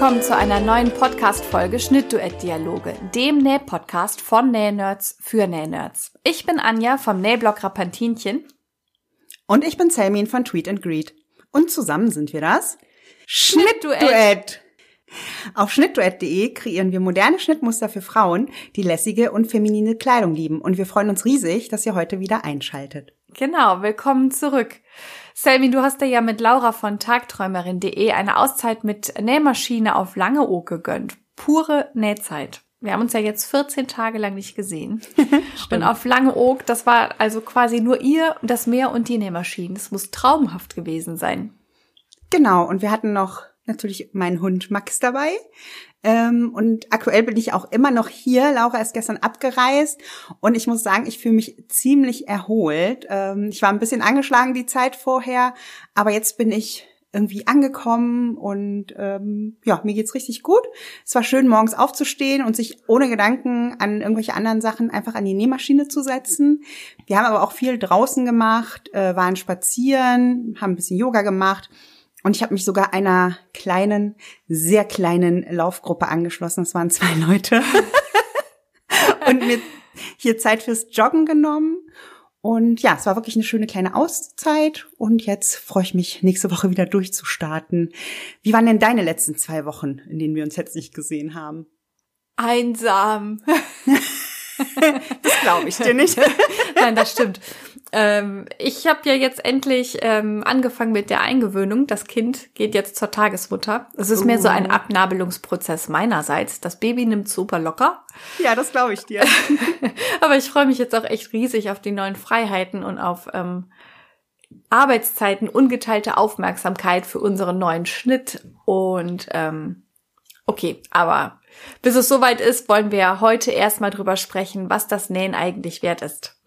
willkommen zu einer neuen Podcast-Folge Schnittduett-Dialoge, dem Näh-Podcast von Nähnerds für Nähnerds. Ich bin Anja vom Nähblog Rapantinchen. Und ich bin Selmin von Tweet and Greet. Und zusammen sind wir das Schnittduett. Auf schnittduett.de kreieren wir moderne Schnittmuster für Frauen, die lässige und feminine Kleidung lieben. Und wir freuen uns riesig, dass ihr heute wieder einschaltet. Genau, willkommen zurück. Selmi, du hast dir ja mit Laura von Tagträumerin.de eine Auszeit mit Nähmaschine auf Langeoog gegönnt. Pure Nähzeit. Wir haben uns ja jetzt 14 Tage lang nicht gesehen. und auf Langeoog, das war also quasi nur ihr, das Meer und die Nähmaschinen. Das muss traumhaft gewesen sein. Genau, und wir hatten noch natürlich meinen Hund Max dabei. Ähm, und aktuell bin ich auch immer noch hier. Laura ist gestern abgereist und ich muss sagen, ich fühle mich ziemlich erholt. Ähm, ich war ein bisschen angeschlagen die Zeit vorher, aber jetzt bin ich irgendwie angekommen und ähm, ja, mir geht's richtig gut. Es war schön, morgens aufzustehen und sich ohne Gedanken an irgendwelche anderen Sachen einfach an die Nähmaschine zu setzen. Wir haben aber auch viel draußen gemacht, äh, waren spazieren, haben ein bisschen Yoga gemacht und ich habe mich sogar einer kleinen, sehr kleinen Laufgruppe angeschlossen. Es waren zwei Leute. und mir hier Zeit fürs Joggen genommen. Und ja, es war wirklich eine schöne kleine Auszeit. Und jetzt freue ich mich, nächste Woche wieder durchzustarten. Wie waren denn deine letzten zwei Wochen, in denen wir uns jetzt nicht gesehen haben? Einsam. das glaube ich dir nicht. Nein, das stimmt. Ähm, ich habe ja jetzt endlich ähm, angefangen mit der Eingewöhnung. Das Kind geht jetzt zur Tagesmutter. Es ist uh. mehr so ein oh. Abnabelungsprozess meinerseits. Das Baby nimmt super locker. Ja, das glaube ich dir. Aber ich freue mich jetzt auch echt riesig auf die neuen Freiheiten und auf ähm, Arbeitszeiten, ungeteilte Aufmerksamkeit für unseren neuen Schnitt. Und ähm, okay, aber bis es soweit ist, wollen wir heute erstmal drüber sprechen, was das Nähen eigentlich wert ist.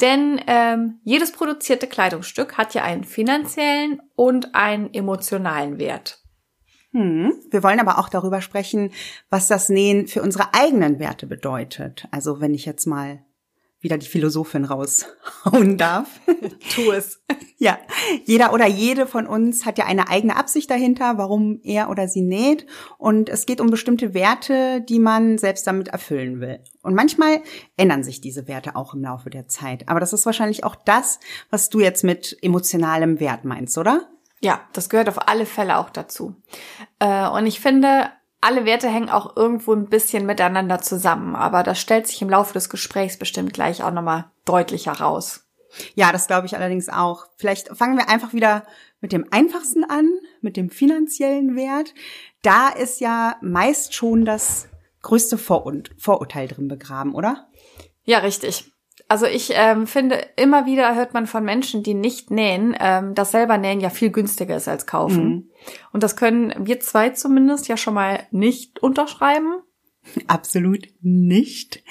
Denn ähm, jedes produzierte Kleidungsstück hat ja einen finanziellen und einen emotionalen Wert. Hm. Wir wollen aber auch darüber sprechen, was das Nähen für unsere eigenen Werte bedeutet. Also wenn ich jetzt mal wieder die Philosophin raushauen darf. tu es. Ja, jeder oder jede von uns hat ja eine eigene Absicht dahinter, warum er oder sie näht. Und es geht um bestimmte Werte, die man selbst damit erfüllen will. Und manchmal ändern sich diese Werte auch im Laufe der Zeit. Aber das ist wahrscheinlich auch das, was du jetzt mit emotionalem Wert meinst, oder? Ja, das gehört auf alle Fälle auch dazu. Äh, und ich finde, alle Werte hängen auch irgendwo ein bisschen miteinander zusammen, aber das stellt sich im Laufe des Gesprächs bestimmt gleich auch nochmal deutlicher raus. Ja, das glaube ich allerdings auch. Vielleicht fangen wir einfach wieder mit dem einfachsten an, mit dem finanziellen Wert. Da ist ja meist schon das größte Vorurteil drin begraben, oder? Ja, richtig. Also ich ähm, finde, immer wieder hört man von Menschen, die nicht nähen, ähm, dass selber nähen ja viel günstiger ist als kaufen. Mhm. Und das können wir zwei zumindest ja schon mal nicht unterschreiben. Absolut nicht.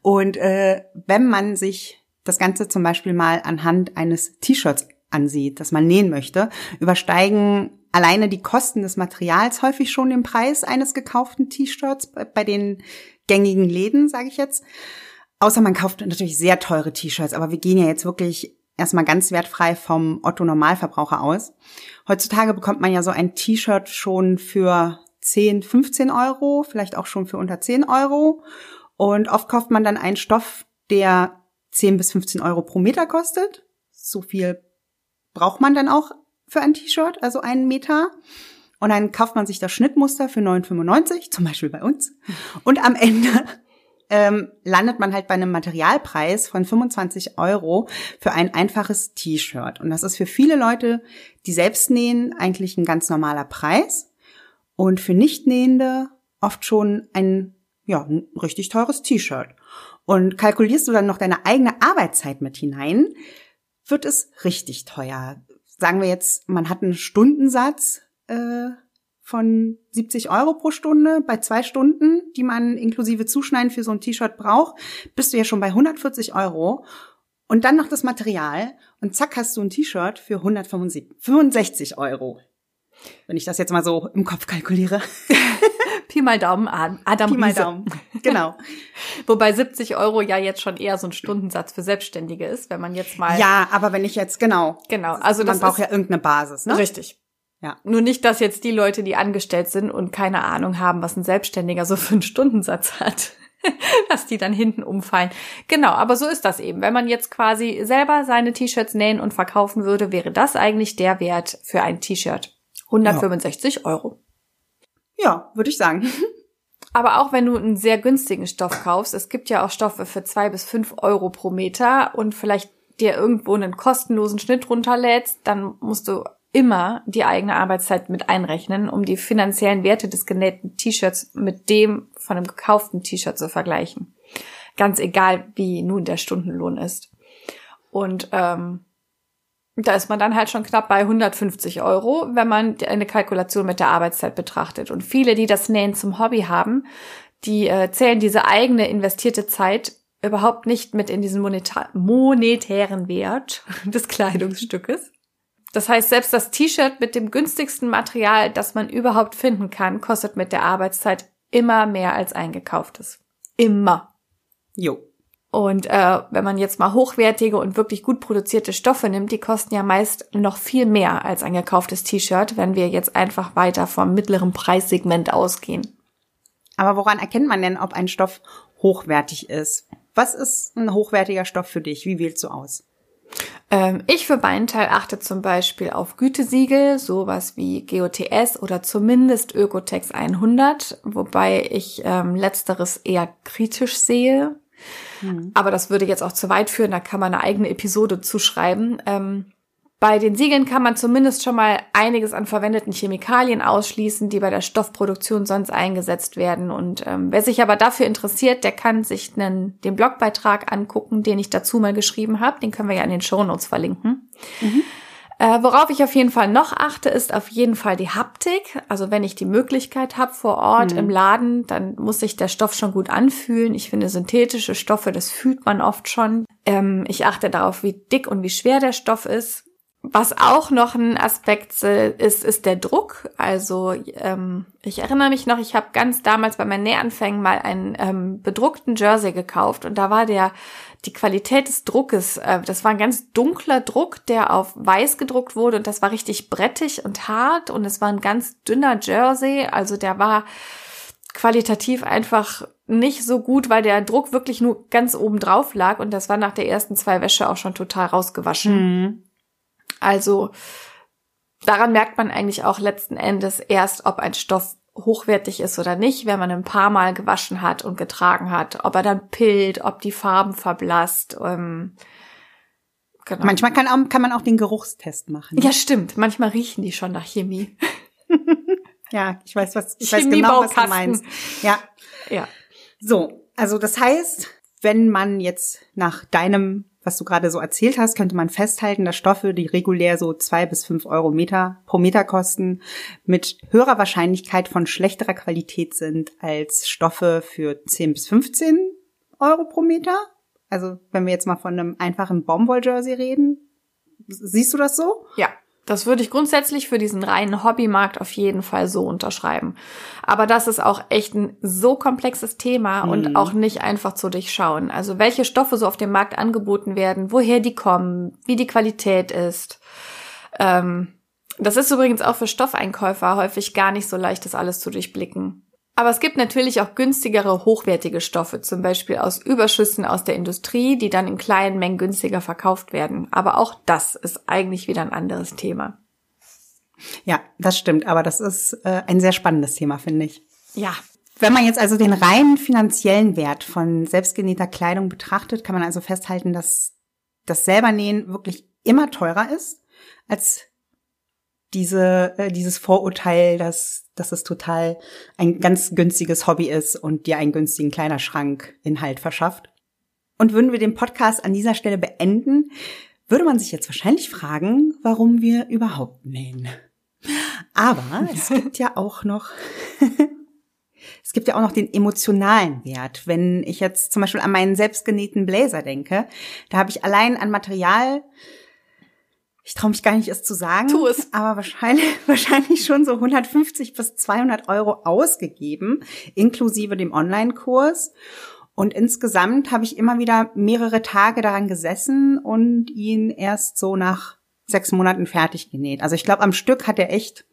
Und äh, wenn man sich das Ganze zum Beispiel mal anhand eines T-Shirts ansieht, das man nähen möchte, übersteigen alleine die Kosten des Materials häufig schon den Preis eines gekauften T-Shirts bei den gängigen Läden, sage ich jetzt. Außer man kauft natürlich sehr teure T-Shirts, aber wir gehen ja jetzt wirklich erstmal ganz wertfrei vom Otto Normalverbraucher aus. Heutzutage bekommt man ja so ein T-Shirt schon für 10, 15 Euro, vielleicht auch schon für unter 10 Euro. Und oft kauft man dann einen Stoff, der 10 bis 15 Euro pro Meter kostet. So viel braucht man dann auch für ein T-Shirt, also einen Meter. Und dann kauft man sich das Schnittmuster für 9,95, zum Beispiel bei uns. Und am Ende ähm, landet man halt bei einem Materialpreis von 25 Euro für ein einfaches T-Shirt. Und das ist für viele Leute, die selbst nähen, eigentlich ein ganz normaler Preis. Und für Nichtnähende oft schon ein, ja, ein richtig teures T-Shirt. Und kalkulierst du dann noch deine eigene Arbeitszeit mit hinein, wird es richtig teuer. Sagen wir jetzt, man hat einen Stundensatz äh, von 70 Euro pro Stunde bei zwei Stunden, die man inklusive Zuschneiden für so ein T-Shirt braucht, bist du ja schon bei 140 Euro. Und dann noch das Material und zack hast du ein T-Shirt für 165 Euro. Wenn ich das jetzt mal so im Kopf kalkuliere. Pi mal Daumen, Adam Pi mal Daumen, genau. Wobei 70 Euro ja jetzt schon eher so ein Stundensatz für Selbstständige ist, wenn man jetzt mal. Ja, aber wenn ich jetzt, genau. Genau, also man braucht ja irgendeine Basis, ne? Richtig. Ja. Nur nicht, dass jetzt die Leute, die angestellt sind und keine Ahnung haben, was ein Selbstständiger so für einen Stundensatz hat, dass die dann hinten umfallen. Genau, aber so ist das eben. Wenn man jetzt quasi selber seine T-Shirts nähen und verkaufen würde, wäre das eigentlich der Wert für ein T-Shirt. 165 ja. Euro. Ja, würde ich sagen. Aber auch wenn du einen sehr günstigen Stoff kaufst, es gibt ja auch Stoffe für zwei bis fünf Euro pro Meter und vielleicht dir irgendwo einen kostenlosen Schnitt runterlädst, dann musst du immer die eigene Arbeitszeit mit einrechnen, um die finanziellen Werte des genähten T-Shirts mit dem von einem gekauften T-Shirt zu vergleichen. Ganz egal, wie nun der Stundenlohn ist. Und ähm, da ist man dann halt schon knapp bei 150 Euro, wenn man eine Kalkulation mit der Arbeitszeit betrachtet. Und viele, die das Nähen zum Hobby haben, die äh, zählen diese eigene investierte Zeit überhaupt nicht mit in diesen monetären Wert des Kleidungsstückes. Das heißt, selbst das T-Shirt mit dem günstigsten Material, das man überhaupt finden kann, kostet mit der Arbeitszeit immer mehr als eingekauftes. Immer. Jo. Und äh, wenn man jetzt mal hochwertige und wirklich gut produzierte Stoffe nimmt, die kosten ja meist noch viel mehr als ein gekauftes T-Shirt, wenn wir jetzt einfach weiter vom mittleren Preissegment ausgehen. Aber woran erkennt man denn, ob ein Stoff hochwertig ist? Was ist ein hochwertiger Stoff für dich? Wie wählst du aus? Ähm, ich für meinen Teil achte zum Beispiel auf Gütesiegel, sowas wie GOTS oder zumindest Ökotex 100, wobei ich ähm, letzteres eher kritisch sehe. Mhm. Aber das würde jetzt auch zu weit führen, da kann man eine eigene Episode zuschreiben. Ähm, bei den Siegeln kann man zumindest schon mal einiges an verwendeten Chemikalien ausschließen, die bei der Stoffproduktion sonst eingesetzt werden. Und ähm, wer sich aber dafür interessiert, der kann sich einen, den Blogbeitrag angucken, den ich dazu mal geschrieben habe. Den können wir ja in den Shownotes verlinken. Mhm. Äh, worauf ich auf jeden Fall noch achte, ist auf jeden Fall die Haptik. Also wenn ich die Möglichkeit habe vor Ort mhm. im Laden, dann muss sich der Stoff schon gut anfühlen. Ich finde synthetische Stoffe, das fühlt man oft schon. Ähm, ich achte darauf, wie dick und wie schwer der Stoff ist. Was auch noch ein Aspekt ist, ist der Druck. Also ähm, ich erinnere mich noch, ich habe ganz damals bei meinen Nähanfängen mal einen ähm, bedruckten Jersey gekauft und da war der die Qualität des Druckes, äh, das war ein ganz dunkler Druck, der auf weiß gedruckt wurde und das war richtig brettig und hart und es war ein ganz dünner Jersey, also der war qualitativ einfach nicht so gut, weil der Druck wirklich nur ganz oben drauf lag und das war nach der ersten zwei Wäsche auch schon total rausgewaschen. Mhm. Also daran merkt man eigentlich auch letzten Endes erst, ob ein Stoff hochwertig ist oder nicht, wenn man ein paar Mal gewaschen hat und getragen hat, ob er dann pillt, ob die Farben verblasst. Ähm, genau. Manchmal kann, auch, kann man auch den Geruchstest machen. Ja, stimmt. Manchmal riechen die schon nach Chemie. ja, ich weiß, was ich weiß genau, was du meinst. Ja. Ja. So, also das heißt, wenn man jetzt nach deinem was du gerade so erzählt hast, könnte man festhalten, dass Stoffe, die regulär so zwei bis fünf Euro Meter pro Meter kosten, mit höherer Wahrscheinlichkeit von schlechterer Qualität sind als Stoffe für zehn bis 15 Euro pro Meter. Also wenn wir jetzt mal von einem einfachen Baumwolljersey reden, siehst du das so? Ja. Das würde ich grundsätzlich für diesen reinen Hobbymarkt auf jeden Fall so unterschreiben. Aber das ist auch echt ein so komplexes Thema mhm. und auch nicht einfach zu durchschauen. Also welche Stoffe so auf dem Markt angeboten werden, woher die kommen, wie die Qualität ist. Ähm, das ist übrigens auch für Stoffeinkäufer häufig gar nicht so leicht, das alles zu durchblicken. Aber es gibt natürlich auch günstigere, hochwertige Stoffe, zum Beispiel aus Überschüssen aus der Industrie, die dann in kleinen Mengen günstiger verkauft werden. Aber auch das ist eigentlich wieder ein anderes Thema. Ja, das stimmt. Aber das ist äh, ein sehr spannendes Thema, finde ich. Ja. Wenn man jetzt also den reinen finanziellen Wert von selbstgenähter Kleidung betrachtet, kann man also festhalten, dass das selber Nähen wirklich immer teurer ist als diese, äh, dieses Vorurteil, dass, dass es total ein ganz günstiges Hobby ist und dir einen günstigen Kleiderschrank Inhalt verschafft. Und würden wir den Podcast an dieser Stelle beenden, würde man sich jetzt wahrscheinlich fragen, warum wir überhaupt nähen. Aber es gibt ja auch noch, es gibt ja auch noch den emotionalen Wert. Wenn ich jetzt zum Beispiel an meinen selbstgenähten Blazer denke, da habe ich allein an Material ich traue mich gar nicht, es zu sagen. Tu es. Aber wahrscheinlich, wahrscheinlich schon so 150 bis 200 Euro ausgegeben, inklusive dem Online-Kurs. Und insgesamt habe ich immer wieder mehrere Tage daran gesessen und ihn erst so nach sechs Monaten fertig genäht. Also ich glaube, am Stück hat er echt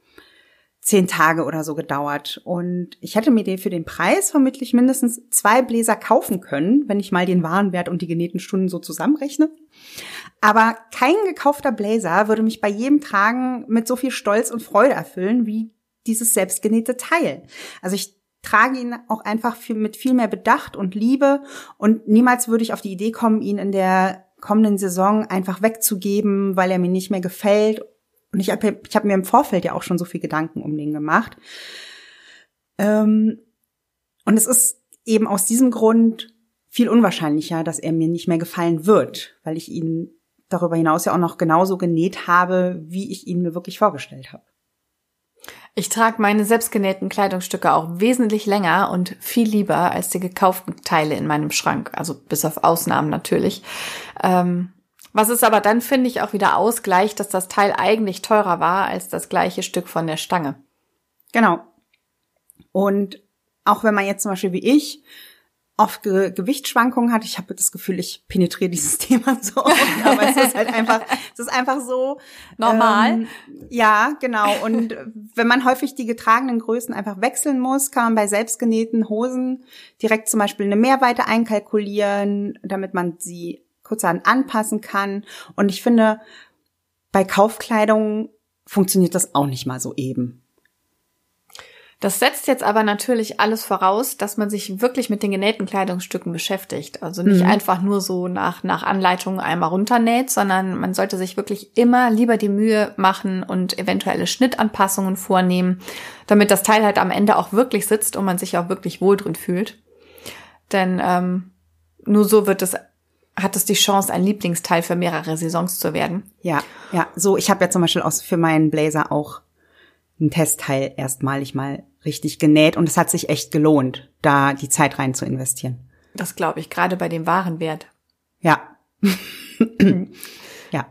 zehn Tage oder so gedauert. Und ich hätte mir den für den Preis vermutlich mindestens zwei Bläser kaufen können, wenn ich mal den Warenwert und die genähten Stunden so zusammenrechne. Aber kein gekaufter Blazer würde mich bei jedem Tragen mit so viel Stolz und Freude erfüllen wie dieses selbstgenähte Teil. Also ich trage ihn auch einfach viel, mit viel mehr Bedacht und Liebe und niemals würde ich auf die Idee kommen, ihn in der kommenden Saison einfach wegzugeben, weil er mir nicht mehr gefällt. Und ich habe ich hab mir im Vorfeld ja auch schon so viel Gedanken um den gemacht. Ähm, und es ist eben aus diesem Grund viel unwahrscheinlicher, dass er mir nicht mehr gefallen wird, weil ich ihn darüber hinaus ja auch noch genauso genäht habe, wie ich ihn mir wirklich vorgestellt habe. Ich trage meine selbstgenähten Kleidungsstücke auch wesentlich länger und viel lieber als die gekauften Teile in meinem Schrank. Also bis auf Ausnahmen natürlich. Ähm, was es aber dann, finde ich, auch wieder ausgleicht, dass das Teil eigentlich teurer war als das gleiche Stück von der Stange. Genau. Und auch wenn man jetzt zum Beispiel wie ich oft Ge Gewichtsschwankungen hat. Ich habe das Gefühl, ich penetriere dieses Thema so oft, aber es ist halt einfach, es ist einfach so normal. Ähm, ja, genau. Und wenn man häufig die getragenen Größen einfach wechseln muss, kann man bei selbstgenähten Hosen direkt zum Beispiel eine Mehrweite einkalkulieren, damit man sie kurzerhand anpassen kann. Und ich finde, bei Kaufkleidung funktioniert das auch nicht mal so eben. Das setzt jetzt aber natürlich alles voraus, dass man sich wirklich mit den genähten Kleidungsstücken beschäftigt. Also nicht mhm. einfach nur so nach, nach Anleitung einmal runternäht, sondern man sollte sich wirklich immer lieber die Mühe machen und eventuelle Schnittanpassungen vornehmen, damit das Teil halt am Ende auch wirklich sitzt und man sich auch wirklich wohl drin fühlt. Denn ähm, nur so wird es hat es die Chance, ein Lieblingsteil für mehrere Saisons zu werden. Ja, ja. So, ich habe ja zum Beispiel aus für meinen Blazer auch ein Testteil erstmalig mal richtig genäht und es hat sich echt gelohnt, da die Zeit rein zu investieren. Das glaube ich, gerade bei dem Warenwert. Ja. ja.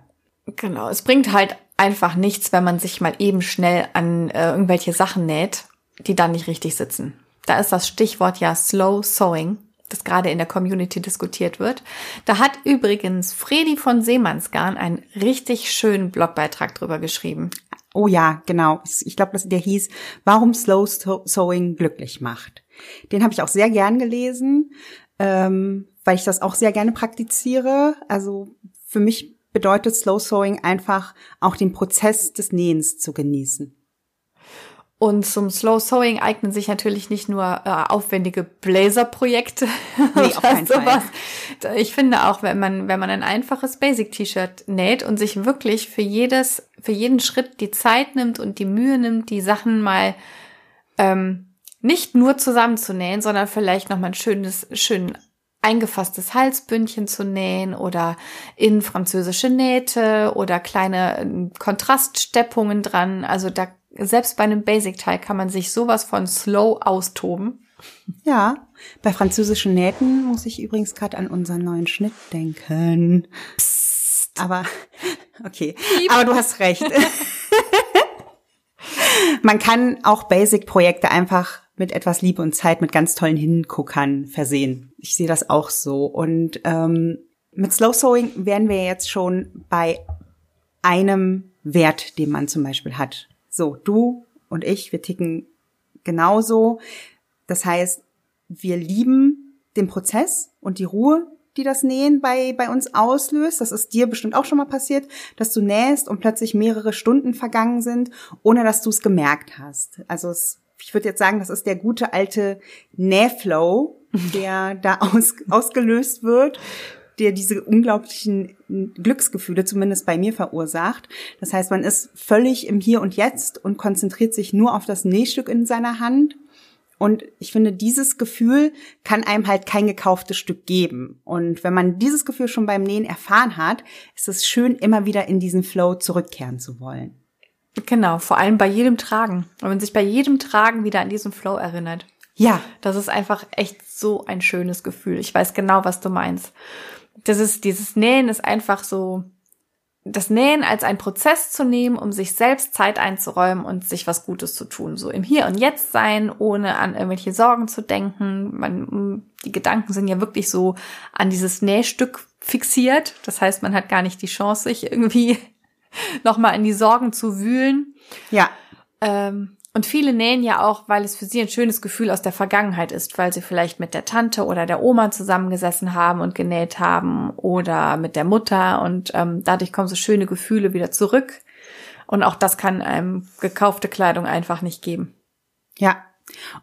Genau, es bringt halt einfach nichts, wenn man sich mal eben schnell an äh, irgendwelche Sachen näht, die dann nicht richtig sitzen. Da ist das Stichwort ja Slow Sewing, das gerade in der Community diskutiert wird. Da hat übrigens Fredi von Seemannsgarn einen richtig schönen Blogbeitrag drüber geschrieben. Oh ja, genau. Ich glaube, der hieß, warum Slow Sewing glücklich macht. Den habe ich auch sehr gern gelesen, ähm, weil ich das auch sehr gerne praktiziere. Also für mich bedeutet Slow Sewing einfach auch den Prozess des Nähens zu genießen. Und zum Slow Sewing eignen sich natürlich nicht nur äh, aufwendige Blazer-Projekte nee, auf keinen sowas. Fall. Ich finde auch, wenn man, wenn man ein einfaches Basic-T-Shirt näht und sich wirklich für jedes, für jeden Schritt die Zeit nimmt und die Mühe nimmt, die Sachen mal ähm, nicht nur zusammenzunähen, sondern vielleicht noch mal ein schönes, schön eingefasstes Halsbündchen zu nähen oder in französische Nähte oder kleine ähm, Kontraststeppungen dran. Also da selbst bei einem Basic-Teil kann man sich sowas von slow austoben. Ja, bei französischen Nähten muss ich übrigens gerade an unseren neuen Schnitt denken. Psst. Aber, okay. Lieb. Aber du hast recht. man kann auch Basic-Projekte einfach mit etwas Liebe und Zeit mit ganz tollen Hinguckern versehen. Ich sehe das auch so. Und ähm, mit Slow Sewing wären wir jetzt schon bei einem Wert, den man zum Beispiel hat. So, du und ich, wir ticken genauso. Das heißt, wir lieben den Prozess und die Ruhe, die das Nähen bei, bei uns auslöst. Das ist dir bestimmt auch schon mal passiert, dass du nähst und plötzlich mehrere Stunden vergangen sind, ohne dass du es gemerkt hast. Also es, ich würde jetzt sagen, das ist der gute alte Nähflow, der da aus, ausgelöst wird, der diese unglaublichen Glücksgefühle zumindest bei mir verursacht. Das heißt, man ist völlig im Hier und Jetzt und konzentriert sich nur auf das Nähstück in seiner Hand. Und ich finde, dieses Gefühl kann einem halt kein gekauftes Stück geben. Und wenn man dieses Gefühl schon beim Nähen erfahren hat, ist es schön, immer wieder in diesen Flow zurückkehren zu wollen. Genau, vor allem bei jedem Tragen. Wenn man sich bei jedem Tragen wieder an diesen Flow erinnert. Ja. Das ist einfach echt so ein schönes Gefühl. Ich weiß genau, was du meinst das ist, dieses Nähen ist einfach so, das Nähen als ein Prozess zu nehmen, um sich selbst Zeit einzuräumen und sich was Gutes zu tun. So im Hier und Jetzt sein, ohne an irgendwelche Sorgen zu denken. Man, die Gedanken sind ja wirklich so an dieses Nähstück fixiert. Das heißt, man hat gar nicht die Chance, sich irgendwie nochmal in die Sorgen zu wühlen. Ja. Ähm, und viele nähen ja auch, weil es für sie ein schönes Gefühl aus der Vergangenheit ist, weil sie vielleicht mit der Tante oder der Oma zusammengesessen haben und genäht haben oder mit der Mutter und ähm, dadurch kommen so schöne Gefühle wieder zurück. Und auch das kann einem gekaufte Kleidung einfach nicht geben. Ja.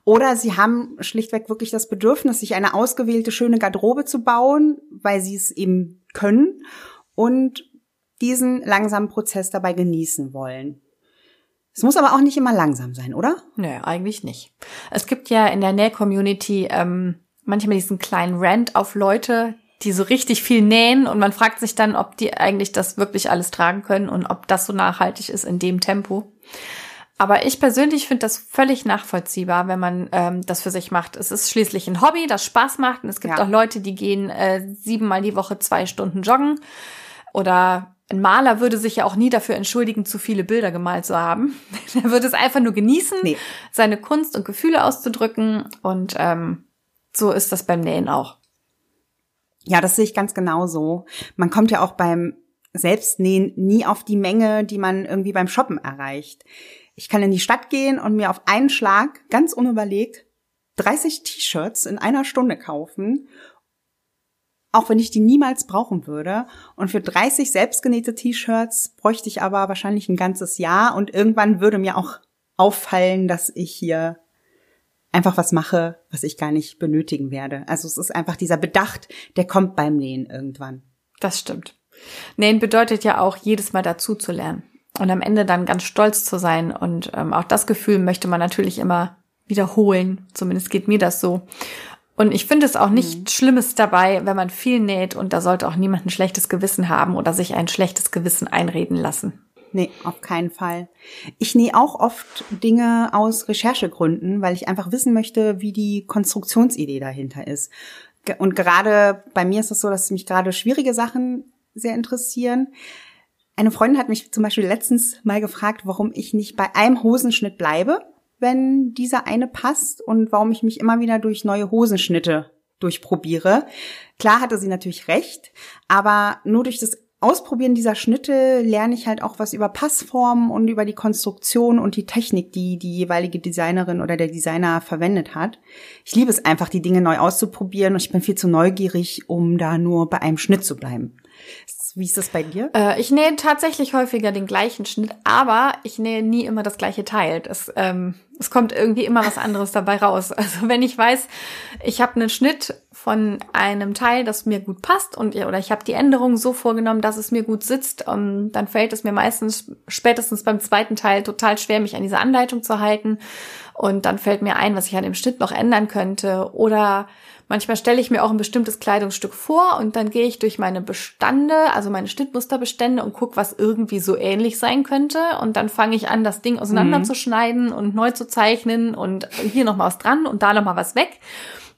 Oder sie haben schlichtweg wirklich das Bedürfnis, sich eine ausgewählte schöne Garderobe zu bauen, weil sie es eben können und diesen langsamen Prozess dabei genießen wollen. Es muss aber auch nicht immer langsam sein, oder? Nö, eigentlich nicht. Es gibt ja in der Näh-Community ähm, manchmal diesen kleinen Rant auf Leute, die so richtig viel nähen und man fragt sich dann, ob die eigentlich das wirklich alles tragen können und ob das so nachhaltig ist in dem Tempo. Aber ich persönlich finde das völlig nachvollziehbar, wenn man ähm, das für sich macht. Es ist schließlich ein Hobby, das Spaß macht. Und es gibt ja. auch Leute, die gehen äh, siebenmal die Woche zwei Stunden joggen oder ein Maler würde sich ja auch nie dafür entschuldigen, zu viele Bilder gemalt zu haben. er würde es einfach nur genießen, nee. seine Kunst und Gefühle auszudrücken. Und ähm, so ist das beim Nähen auch. Ja, das sehe ich ganz genauso. Man kommt ja auch beim Selbstnähen nie auf die Menge, die man irgendwie beim Shoppen erreicht. Ich kann in die Stadt gehen und mir auf einen Schlag ganz unüberlegt 30 T-Shirts in einer Stunde kaufen auch wenn ich die niemals brauchen würde. Und für 30 selbstgenähte T-Shirts bräuchte ich aber wahrscheinlich ein ganzes Jahr und irgendwann würde mir auch auffallen, dass ich hier einfach was mache, was ich gar nicht benötigen werde. Also es ist einfach dieser Bedacht, der kommt beim Nähen irgendwann. Das stimmt. Nähen bedeutet ja auch, jedes Mal dazu zu lernen und am Ende dann ganz stolz zu sein. Und ähm, auch das Gefühl möchte man natürlich immer wiederholen. Zumindest geht mir das so. Und ich finde es auch nicht mhm. Schlimmes dabei, wenn man viel näht und da sollte auch niemand ein schlechtes Gewissen haben oder sich ein schlechtes Gewissen einreden lassen. Nee, auf keinen Fall. Ich nähe auch oft Dinge aus Recherchegründen, weil ich einfach wissen möchte, wie die Konstruktionsidee dahinter ist. Und gerade bei mir ist es so, dass mich gerade schwierige Sachen sehr interessieren. Eine Freundin hat mich zum Beispiel letztens mal gefragt, warum ich nicht bei einem Hosenschnitt bleibe, wenn dieser eine passt und warum ich mich immer wieder durch neue Hosenschnitte durchprobiere. Klar hatte sie natürlich recht, aber nur durch das Ausprobieren dieser Schnitte lerne ich halt auch was über Passformen und über die Konstruktion und die Technik, die die jeweilige Designerin oder der Designer verwendet hat. Ich liebe es einfach, die Dinge neu auszuprobieren und ich bin viel zu neugierig, um da nur bei einem Schnitt zu bleiben. Wie ist das bei dir? Äh, ich nähe tatsächlich häufiger den gleichen Schnitt, aber ich nähe nie immer das gleiche Teil. Das, ähm, es kommt irgendwie immer was anderes dabei raus. Also wenn ich weiß, ich habe einen Schnitt von einem Teil, das mir gut passt und oder ich habe die Änderung so vorgenommen, dass es mir gut sitzt, um, ähm, dann fällt es mir meistens spätestens beim zweiten Teil total schwer, mich an diese Anleitung zu halten. Und dann fällt mir ein, was ich an dem Schnitt noch ändern könnte. Oder Manchmal stelle ich mir auch ein bestimmtes Kleidungsstück vor und dann gehe ich durch meine Bestände, also meine Schnittmusterbestände und gucke, was irgendwie so ähnlich sein könnte. Und dann fange ich an, das Ding auseinanderzuschneiden mhm. und neu zu zeichnen und hier noch mal was dran und da noch mal was weg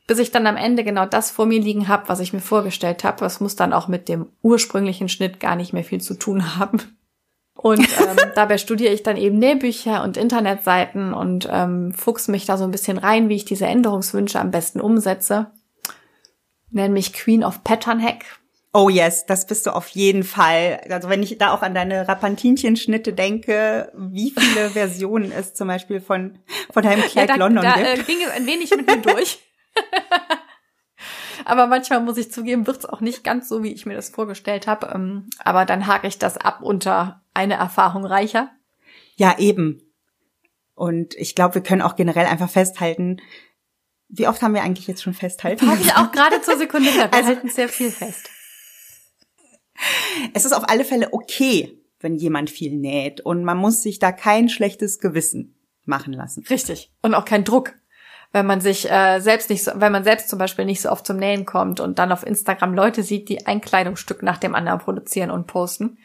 bis ich dann am Ende genau das vor mir liegen habe, was ich mir vorgestellt habe. Das muss dann auch mit dem ursprünglichen Schnitt gar nicht mehr viel zu tun haben. Und ähm, dabei studiere ich dann eben Nähbücher und Internetseiten und ähm, fuchs mich da so ein bisschen rein, wie ich diese Änderungswünsche am besten umsetze. Nenn mich Queen of Pattern Hack. Oh yes, das bist du auf jeden Fall. Also wenn ich da auch an deine Rapantinchen-Schnitte denke, wie viele Versionen es zum Beispiel von, von deinem Kleid ja, da, London da, gibt. Da äh, ging es ein wenig mit mir durch. aber manchmal muss ich zugeben, wird's auch nicht ganz so, wie ich mir das vorgestellt habe. Ähm, aber dann hake ich das ab unter eine Erfahrung reicher. Ja, eben. Und ich glaube, wir können auch generell einfach festhalten, wie oft haben wir eigentlich jetzt schon festhalten? Habe ich auch gerade zur Sekunde gedacht. Wir also, halten sehr viel fest. Es ist auf alle Fälle okay, wenn jemand viel näht und man muss sich da kein schlechtes Gewissen machen lassen. Richtig. Und auch kein Druck. Wenn man sich äh, selbst nicht so, wenn man selbst zum Beispiel nicht so oft zum Nähen kommt und dann auf Instagram Leute sieht, die ein Kleidungsstück nach dem anderen produzieren und posten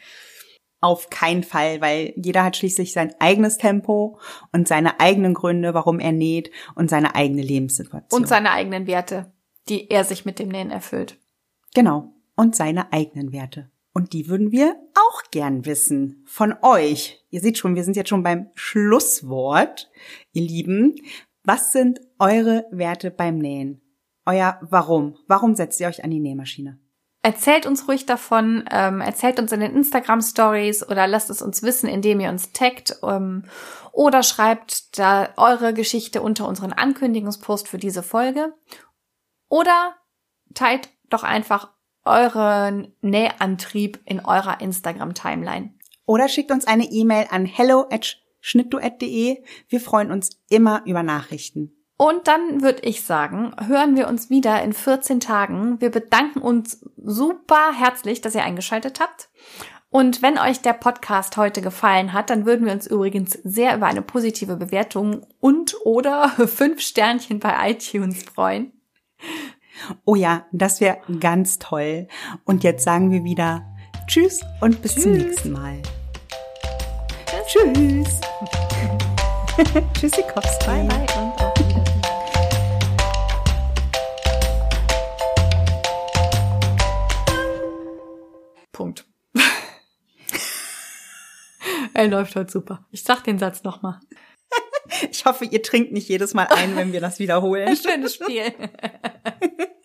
auf keinen Fall, weil jeder hat schließlich sein eigenes Tempo und seine eigenen Gründe, warum er näht und seine eigene Lebenssituation. Und seine eigenen Werte, die er sich mit dem Nähen erfüllt. Genau. Und seine eigenen Werte. Und die würden wir auch gern wissen von euch. Ihr seht schon, wir sind jetzt schon beim Schlusswort, ihr Lieben. Was sind eure Werte beim Nähen? Euer Warum? Warum setzt ihr euch an die Nähmaschine? Erzählt uns ruhig davon, ähm, erzählt uns in den Instagram Stories oder lasst es uns wissen, indem ihr uns taggt ähm, oder schreibt da eure Geschichte unter unseren Ankündigungspost für diese Folge oder teilt doch einfach euren Nähantrieb in eurer Instagram Timeline. Oder schickt uns eine E-Mail an hello at schnittduett.de. Wir freuen uns immer über Nachrichten. Und dann würde ich sagen, hören wir uns wieder in 14 Tagen. Wir bedanken uns super herzlich, dass ihr eingeschaltet habt. Und wenn euch der Podcast heute gefallen hat, dann würden wir uns übrigens sehr über eine positive Bewertung und oder fünf Sternchen bei iTunes freuen. Oh ja, das wäre ganz toll. Und jetzt sagen wir wieder Tschüss und bis Tschüss. zum nächsten Mal. Tschüss. Tschüssikowski. Bye bye Punkt. er läuft heute super. Ich sag den Satz nochmal. Ich hoffe, ihr trinkt nicht jedes Mal ein, wenn wir das wiederholen. Schönes Spiel.